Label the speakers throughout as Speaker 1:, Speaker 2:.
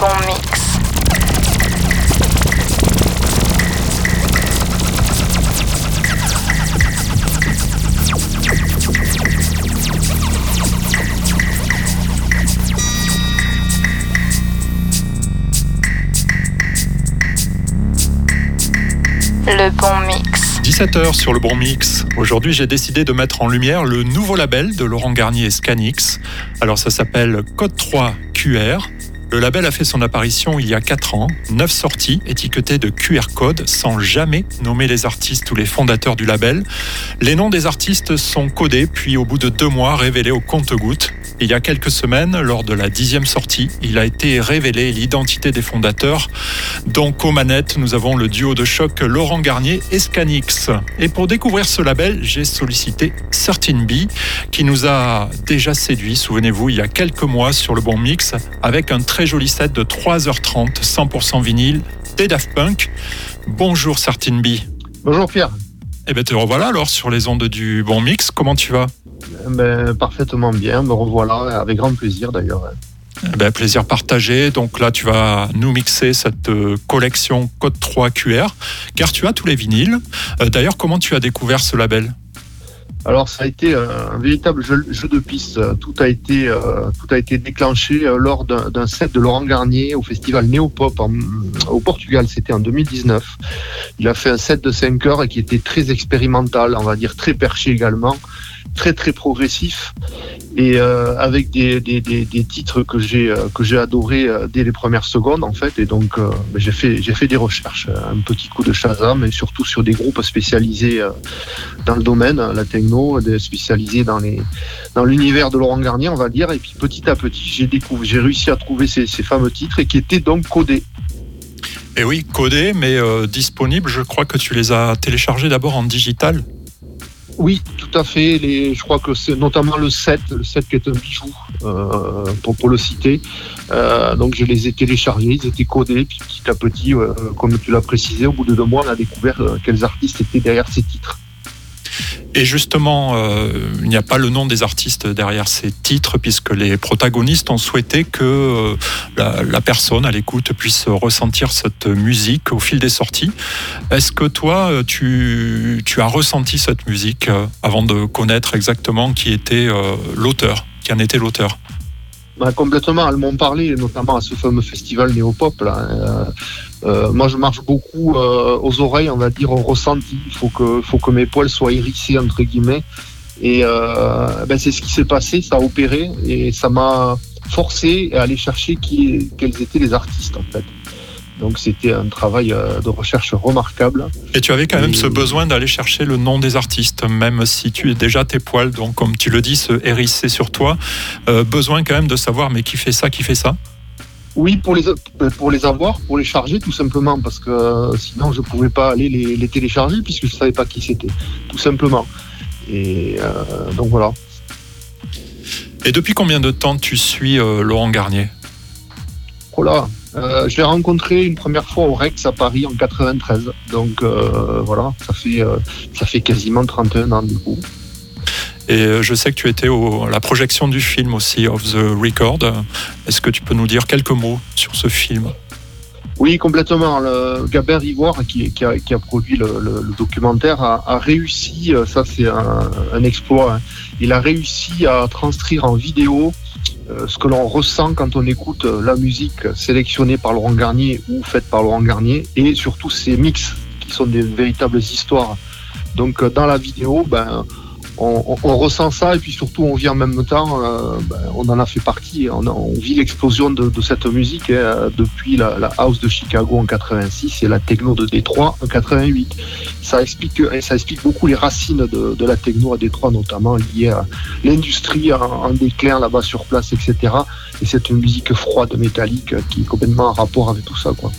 Speaker 1: bon mix. Le bon mix.
Speaker 2: 17h sur le bon mix. Aujourd'hui, j'ai décidé de mettre en lumière le nouveau label de Laurent Garnier Scanix. Alors, ça s'appelle Code 3 QR. Le label a fait son apparition il y a 4 ans, 9 sorties étiquetées de QR code sans jamais nommer les artistes ou les fondateurs du label. Les noms des artistes sont codés puis au bout de deux mois révélés au compte-gouttes. Il y a quelques semaines, lors de la dixième sortie, il a été révélé l'identité des fondateurs. Donc aux manettes, nous avons le duo de choc Laurent Garnier et Scanix. Et pour découvrir ce label, j'ai sollicité Certain B, qui nous a déjà séduit, souvenez-vous, il y a quelques mois sur le bon mix, avec un très joli set de 3h30, 100% vinyle, des Daft Punk. Bonjour Certain B.
Speaker 3: Bonjour Pierre.
Speaker 2: Eh bien te revoilà alors sur les ondes du bon mix, comment tu vas?
Speaker 3: Ben, Parfaitement bien, me revoilà, avec grand plaisir d'ailleurs.
Speaker 2: Eh ben, plaisir partagé. Donc là, tu vas nous mixer cette euh, collection Code 3 QR, car tu as tous les vinyles. Euh, d'ailleurs, comment tu as découvert ce label?
Speaker 3: Alors ça a été un véritable jeu, de piste. Tout a été, euh, tout a été déclenché lors d'un set de Laurent Garnier au festival Néopop au Portugal. C'était en 2019. Il a fait un set de 5 heures et qui était très expérimental, on va dire très perché également très très progressif et euh, avec des, des, des, des, titres que j'ai euh, que j'ai adoré euh, dès les premières secondes en fait et donc ben, j'ai fait j'ai fait des recherches un petit coup de Shazam et surtout sur des groupes spécialisés dans le domaine la techno spécialisés dans les dans l'univers de Laurent Garnier on va dire et puis petit à petit j'ai découvert j'ai réussi à trouver ces, ces fameux titres et qui étaient donc codés
Speaker 2: et oui, codés, mais disponibles. Je crois que tu les as téléchargés d'abord en digital.
Speaker 3: Oui, tout à fait. Les, je crois que c'est notamment le 7, le 7 qui est un bijou, euh, pour, le citer. Euh, donc je les ai téléchargés, ils étaient codés, puis petit à petit, euh, comme tu l'as précisé, au bout de deux mois, on a découvert quels artistes étaient derrière ces titres.
Speaker 2: Et justement, euh, il n'y a pas le nom des artistes derrière ces titres, puisque les protagonistes ont souhaité que euh, la, personne à l'écoute puisse ressentir cette musique au fil des sorties. Est-ce que toi, euh, tu, as ressenti cette musique avant de connaître exactement qui était l'auteur, qui en était l'auteur?
Speaker 3: Bah, complètement, elles m'ont parlé, notamment à ce fameux festival néopop. Là. Euh, euh, moi, je marche beaucoup euh, aux oreilles, on va dire, au ressenti. Il faut que, faut que mes poils soient hérissés, entre guillemets. Et ben, c'est ce qui s'est passé, ça a opéré, et ça m'a forcé à aller chercher qui, quels étaient les artistes, en fait. Donc c'était un travail euh, de recherche remarquable.
Speaker 2: Et tu avais quand même ce besoin d'aller chercher le nom des artistes, même si tu es déjà tes poils, donc comme tu le dis, se hérisser sur toi. Euh, besoin quand même de savoir, mais qui fait ça, qui fait ça?
Speaker 3: Oui, pour les, pour les avoir, pour les charger tout simplement, parce que euh, sinon je ne pouvais pas aller les, télécharger puisque je ne savais pas qui c'était, tout simplement. Et donc voilà.
Speaker 2: Et depuis combien de temps tu suis Laurent Garnier?
Speaker 3: Oh là, euh, je l'ai rencontré une première fois au Rex à Paris en 93. Donc euh, voilà, ça fait, euh, ça fait quasiment 31 ans du coup.
Speaker 2: Et je sais que tu étais à la projection du film aussi, Of the Record. Est-ce que tu peux nous dire quelques mots sur ce film?
Speaker 3: Oui, complètement. Le Ivoire, qui, a, produit le, documentaire, a, réussi, ça c'est un, exploit, hein. il a réussi à transcrire en vidéo euh, ce que l'on ressent quand on écoute euh, la musique sélectionnée par Laurent Garnier ou faite par Laurent Garnier et surtout ces mix qui sont des véritables histoires. Donc euh, dans la vidéo, ben, on, ressent ça et puis surtout on vit en même temps, euh, ben, on en a fait partie, on, vit l'explosion de, cette musique hein, depuis la, house de Chicago en 86 et la techno de Détroit en 88. Ça explique, beaucoup les racines de, la techno à Détroit, notamment liées à l'industrie en, en, déclin là-bas sur place, etc. Et c'est une musique froide, métallique, qui est complètement en rapport avec tout ça. Quoi.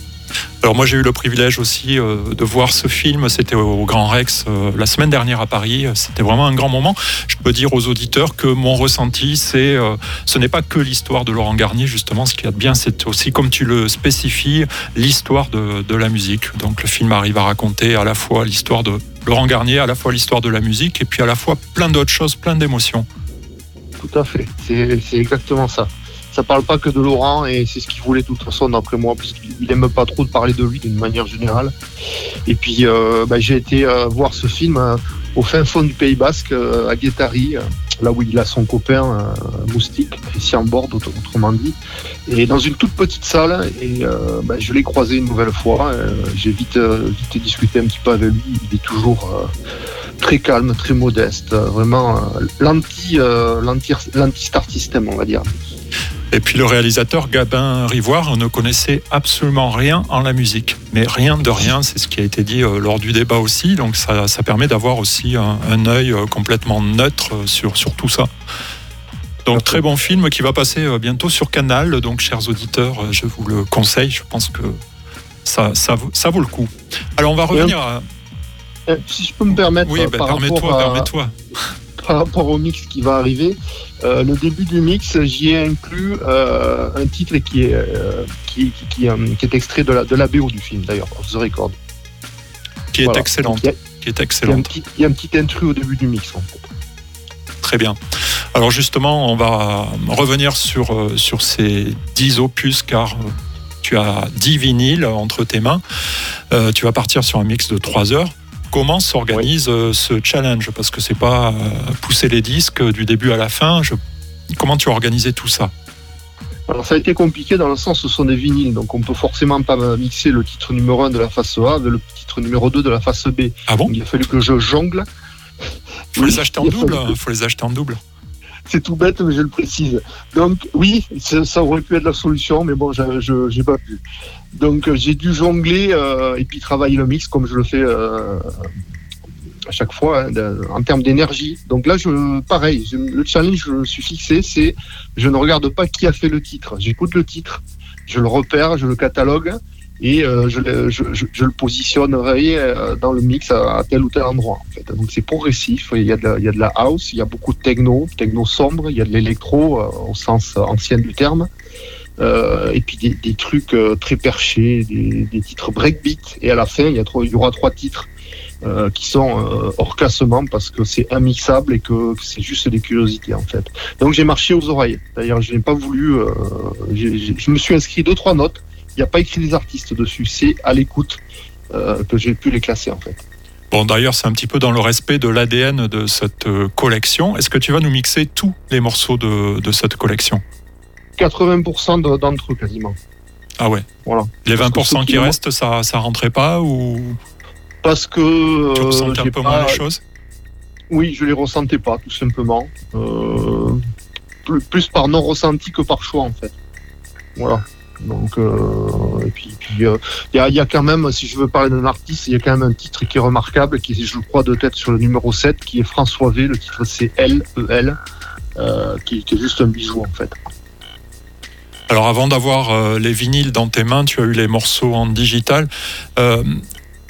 Speaker 2: Alors moi j'ai eu le privilège aussi euh, de voir ce film, c'était au Grand Rex euh, la semaine dernière à Paris, c'était vraiment un grand moment. Je peux dire aux auditeurs que mon ressenti c'est euh, ce n'est pas que l'histoire de Laurent Garnier justement, ce qui a de bien c'est aussi comme tu le spécifies l'histoire de, de la musique. Donc le film arrive à raconter à la fois l'histoire de Laurent Garnier, à la fois l'histoire de la musique et puis à la fois plein d'autres choses, plein d'émotions.
Speaker 3: Tout à fait, c'est exactement ça. Ça parle pas que de Laurent et c'est ce qu'il voulait de toute façon d'après moi parce qu'il aime pas trop de parler de lui d'une manière générale. Et puis bah, j'ai été voir ce film au fin fond du Pays Basque, à Guétari, là où il a son copain euh, Moustique, Christian Bord, autrement dit, et dans une toute petite salle. Et euh, ben, je l'ai croisé une nouvelle fois. Euh, j'ai vite, vite discuté un petit peu avec lui. Il est toujours très calme, très modeste, vraiment l'anti, l'anti-star system, on va dire.
Speaker 2: Et puis le réalisateur Gabin Rivoire ne connaissait absolument rien en la musique. Mais rien de rien, c'est ce qui a été dit euh, lors du débat aussi. Donc ça, permet d'avoir aussi un, œil euh, complètement neutre sur, sur tout ça. Donc très bon film qui va passer euh, bientôt sur Canal. Donc chers auditeurs, je vous le conseille. Je pense que ça, ça, ça vaut le coup. Alors on va revenir à...
Speaker 3: Si je peux me permettre...
Speaker 2: Oui, ben, permets-toi, permets-toi
Speaker 3: par rapport au mix qui va arriver. Euh, le début du mix, j'y ai inclus euh, un titre qui est, euh, qui, qui, est extrait de la, de la BO du film, d'ailleurs, Off the Record.
Speaker 2: Qui est excellente. qui est excellente.
Speaker 3: Il y, a un petit intrus au début du mix, en fait.
Speaker 2: Très bien. Alors justement, on va revenir sur, sur ces 10 opus, car tu as 10 vinyles entre tes mains. tu vas partir sur un mix de 3 heures comment s'organise euh, ce challenge? Parce que c'est pas euh, pousser les disques du début à la fin. Comment tu as organisé tout ça?
Speaker 3: Alors ça a été compliqué dans le sens où ce sont des vinyles, donc on peut forcément pas mixer le titre numéro 1 de la face A avec le titre numéro 2 de la face B.
Speaker 2: Ah bon?
Speaker 3: Il a fallu que je jongle.
Speaker 2: Faut les acheter en double. Il faut les acheter en double.
Speaker 3: C'est tout bête, mais je le précise. Donc oui, ça aurait pu être la solution, mais bon, je n'ai pas pu. Donc euh, j'ai dû jongler euh, et puis travailler le mix comme je le fais euh, à chaque fois hein, en termes d'énergie. Donc là, je, pareil, le challenge je me suis fixé, c'est je ne regarde pas qui a fait le titre. J'écoute le titre, je le repère, je le catalogue et je, le positionnerai dans le mix à, tel ou tel endroit. En fait. Donc c'est progressif. Il y, a de la, il y a de la house, il y a beaucoup de techno, techno sombre, il y a de l'électro au sens ancien du terme. Euh, et puis des, trucs euh, très perchés, des, titres breakbeat. Et à la fin, il y, aura trois titres euh, qui sont hors classement parce que c'est immixable et que, c'est juste des curiosités en fait. Donc j'ai marché aux oreilles. D'ailleurs, je n'ai pas voulu. je me suis inscrit deux trois notes. Il n'y a pas écrit des artistes dessus. C'est à l'écoute que j'ai pu les classer en fait.
Speaker 2: Bon, d'ailleurs, c'est un petit peu dans le respect de l'ADN de cette collection. Est-ce que tu vas nous mixer tous les morceaux de cette collection?
Speaker 3: 80% d'entre eux quasiment.
Speaker 2: Ah ouais. Voilà. Les 20% qui restent, ça, ça rentrait pas ou
Speaker 3: Parce que.
Speaker 2: Tu euh, ressentais un peu moins les choses
Speaker 3: Oui, je les ressentais pas, tout simplement. Euh, plus, par non ressenti que par choix, en fait. Voilà. Donc, euh, et puis, il y, a, y, a, quand même, si je veux parler d'un artiste, il y a quand même un titre qui est remarquable, qui est, je crois, de tête sur le numéro 7, qui est François V. Le titre, c'est L, E, L, qui, qui, est juste un bijou, en fait.
Speaker 2: Alors avant d'avoir euh, les vinyles dans tes mains, tu as eu les morceaux en digital. Euh,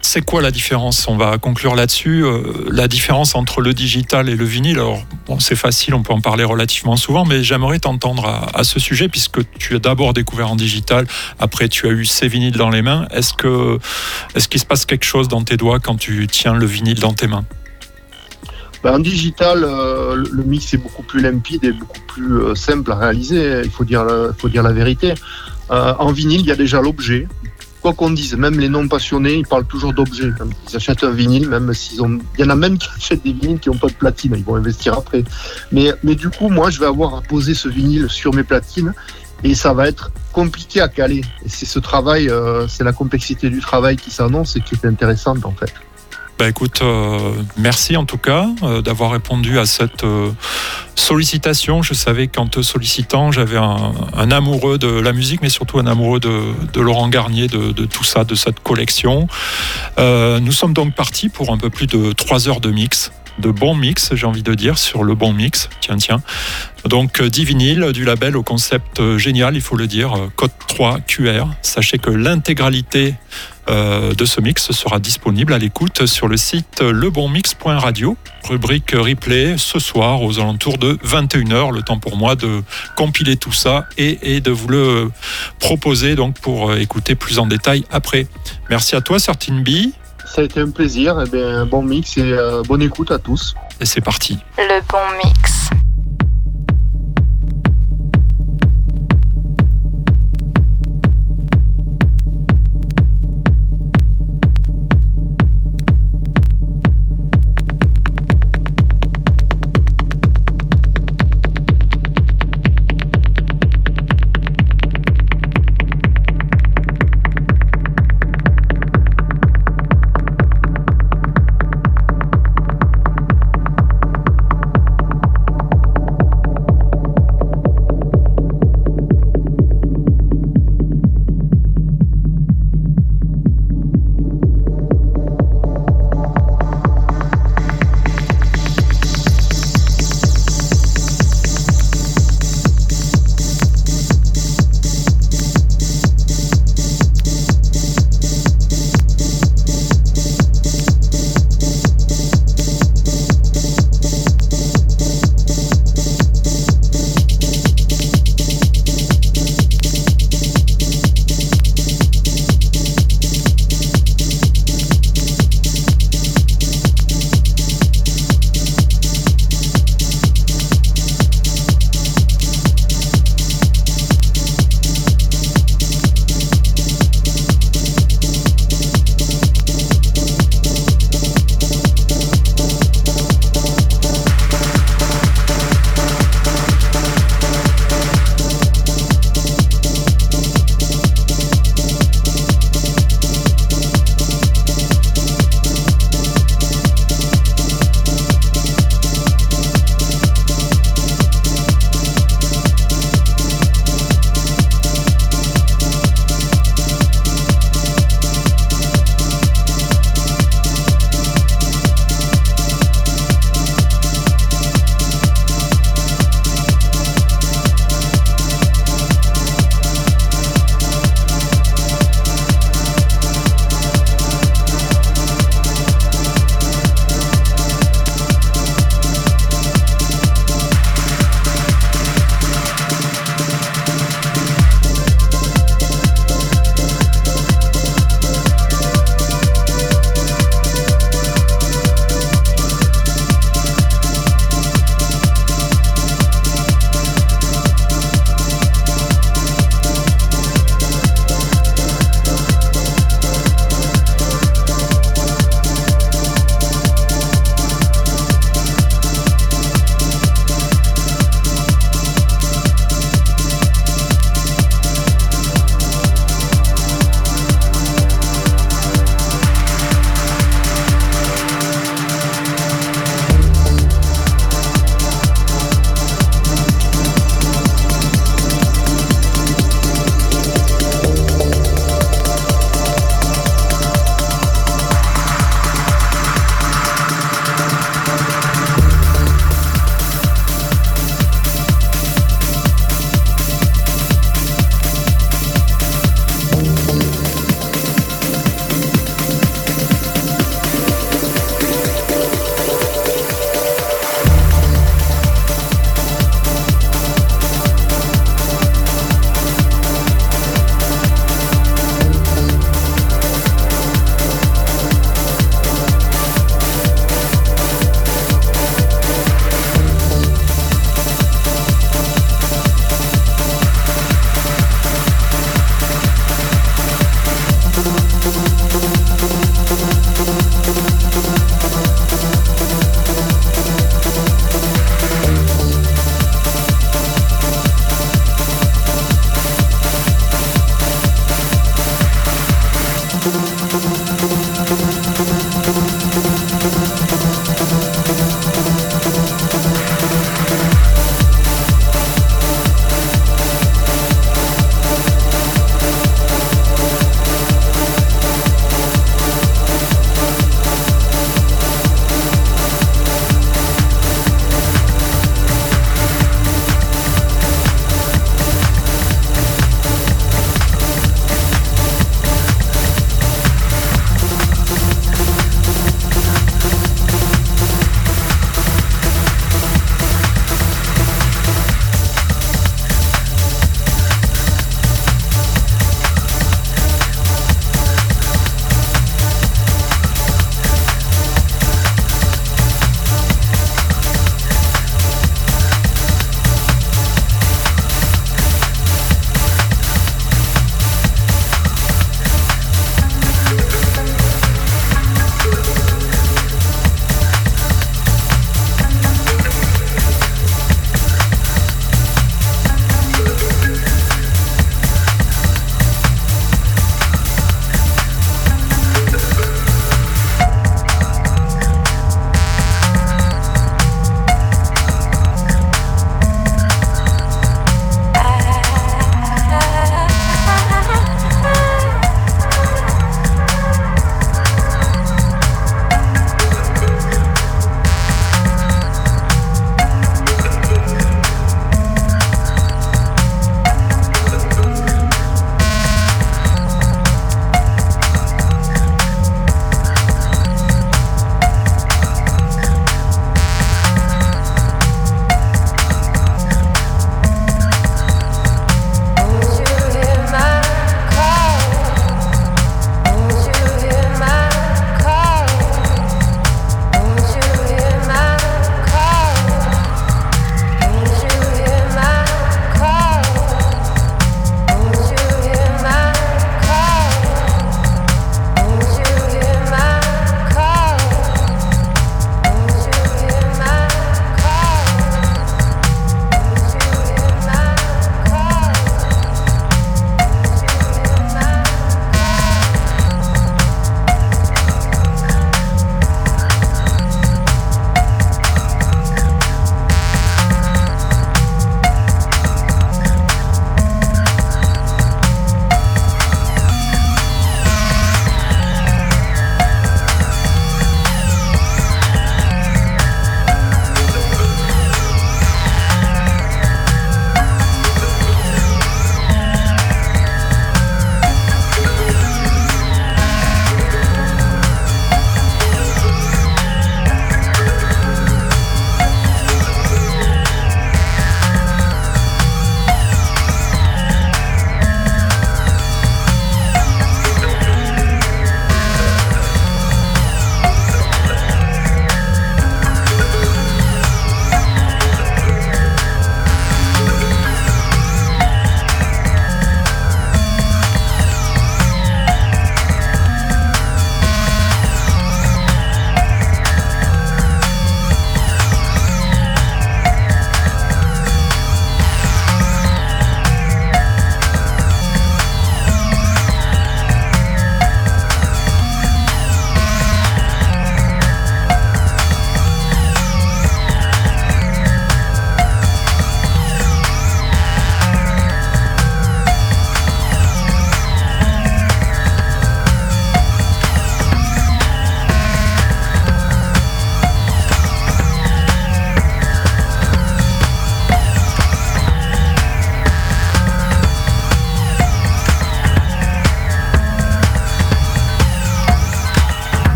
Speaker 2: c'est quoi la différence? On va conclure là-dessus. Euh, la différence entre le digital et le vinyle. Alors, bon, c'est facile, on peut en parler relativement souvent, mais j'aimerais t'entendre à, ce sujet, puisque tu as d'abord découvert en digital, après tu as eu ces vinyles dans les mains. Est-ce qu'il se passe quelque chose dans tes doigts quand tu tiens le vinyle dans tes mains?
Speaker 3: Ben, en digital, euh, le mix est beaucoup plus limpide et beaucoup plus euh, simple à réaliser, il faut dire, faut dire la vérité. Euh, en vinyle, il y a déjà l'objet. Quoi qu'on dise, même les non passionnés, ils parlent toujours d'objet. Ils achètent un vinyle, même s'ils ont. Il y en a même qui achètent des vinyles qui n'ont pas de platine, ils vont investir après. Mais, mais du coup, moi, je vais avoir à poser ce vinyle sur mes platines et ça va être compliqué à caler. C'est ce travail, c'est la complexité du travail qui s'annonce et qui est intéressante en fait.
Speaker 2: Bah écoute, euh, merci en tout cas euh, d'avoir répondu à cette euh, sollicitation. Je savais qu'en te sollicitant, j'avais un, amoureux de la musique, mais surtout un amoureux de, Laurent Garnier, de, de, tout ça, de cette collection. nous sommes donc partis pour un peu plus de trois heures de mix de bons mix, j'ai envie de dire, sur le bon mix. Tiens, tiens. Donc, 10 euh, vinyles du label au concept euh, génial, il faut le dire, euh, code 3 QR. Sachez que l'intégralité de ce mix sera disponible à l'écoute sur le site lebonmix.radio, rubrique replay ce soir aux alentours de 21h. Le temps pour moi de compiler tout ça et, de vous le proposer donc pour écouter plus en détail après. Merci à toi, Certine B
Speaker 3: ça a été un plaisir. Et eh bien, bon mix et euh, bonne écoute à tous.
Speaker 2: Et c'est parti.
Speaker 1: Le bon mix.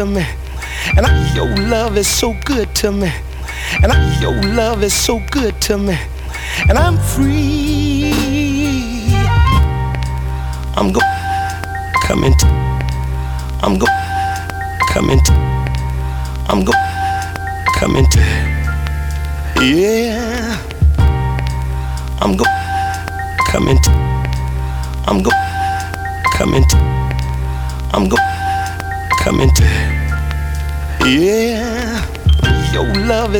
Speaker 4: To
Speaker 5: me. And I, your love is so good to me. And I, your love is so good to me. And I'm free. I'm go coming. I'm go coming. I'm go coming.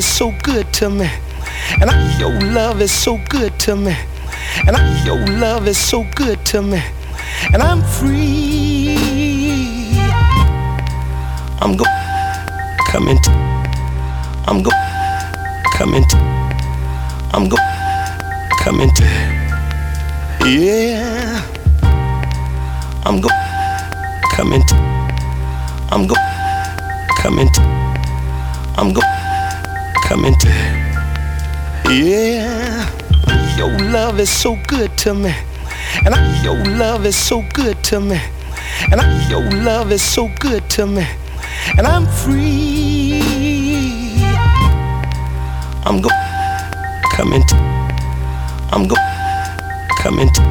Speaker 5: Is so good to me. And I, your love is so good to me. And I, your love is so good to me. And I'm free. I'm go coming. I'm go coming. I'm go coming. Yeah. I'm go coming. I'm go love is so good to me. And I, your love is so good to me. And I, your love is so good to me. And I'm free. I'm go coming. T- I'm go coming. T-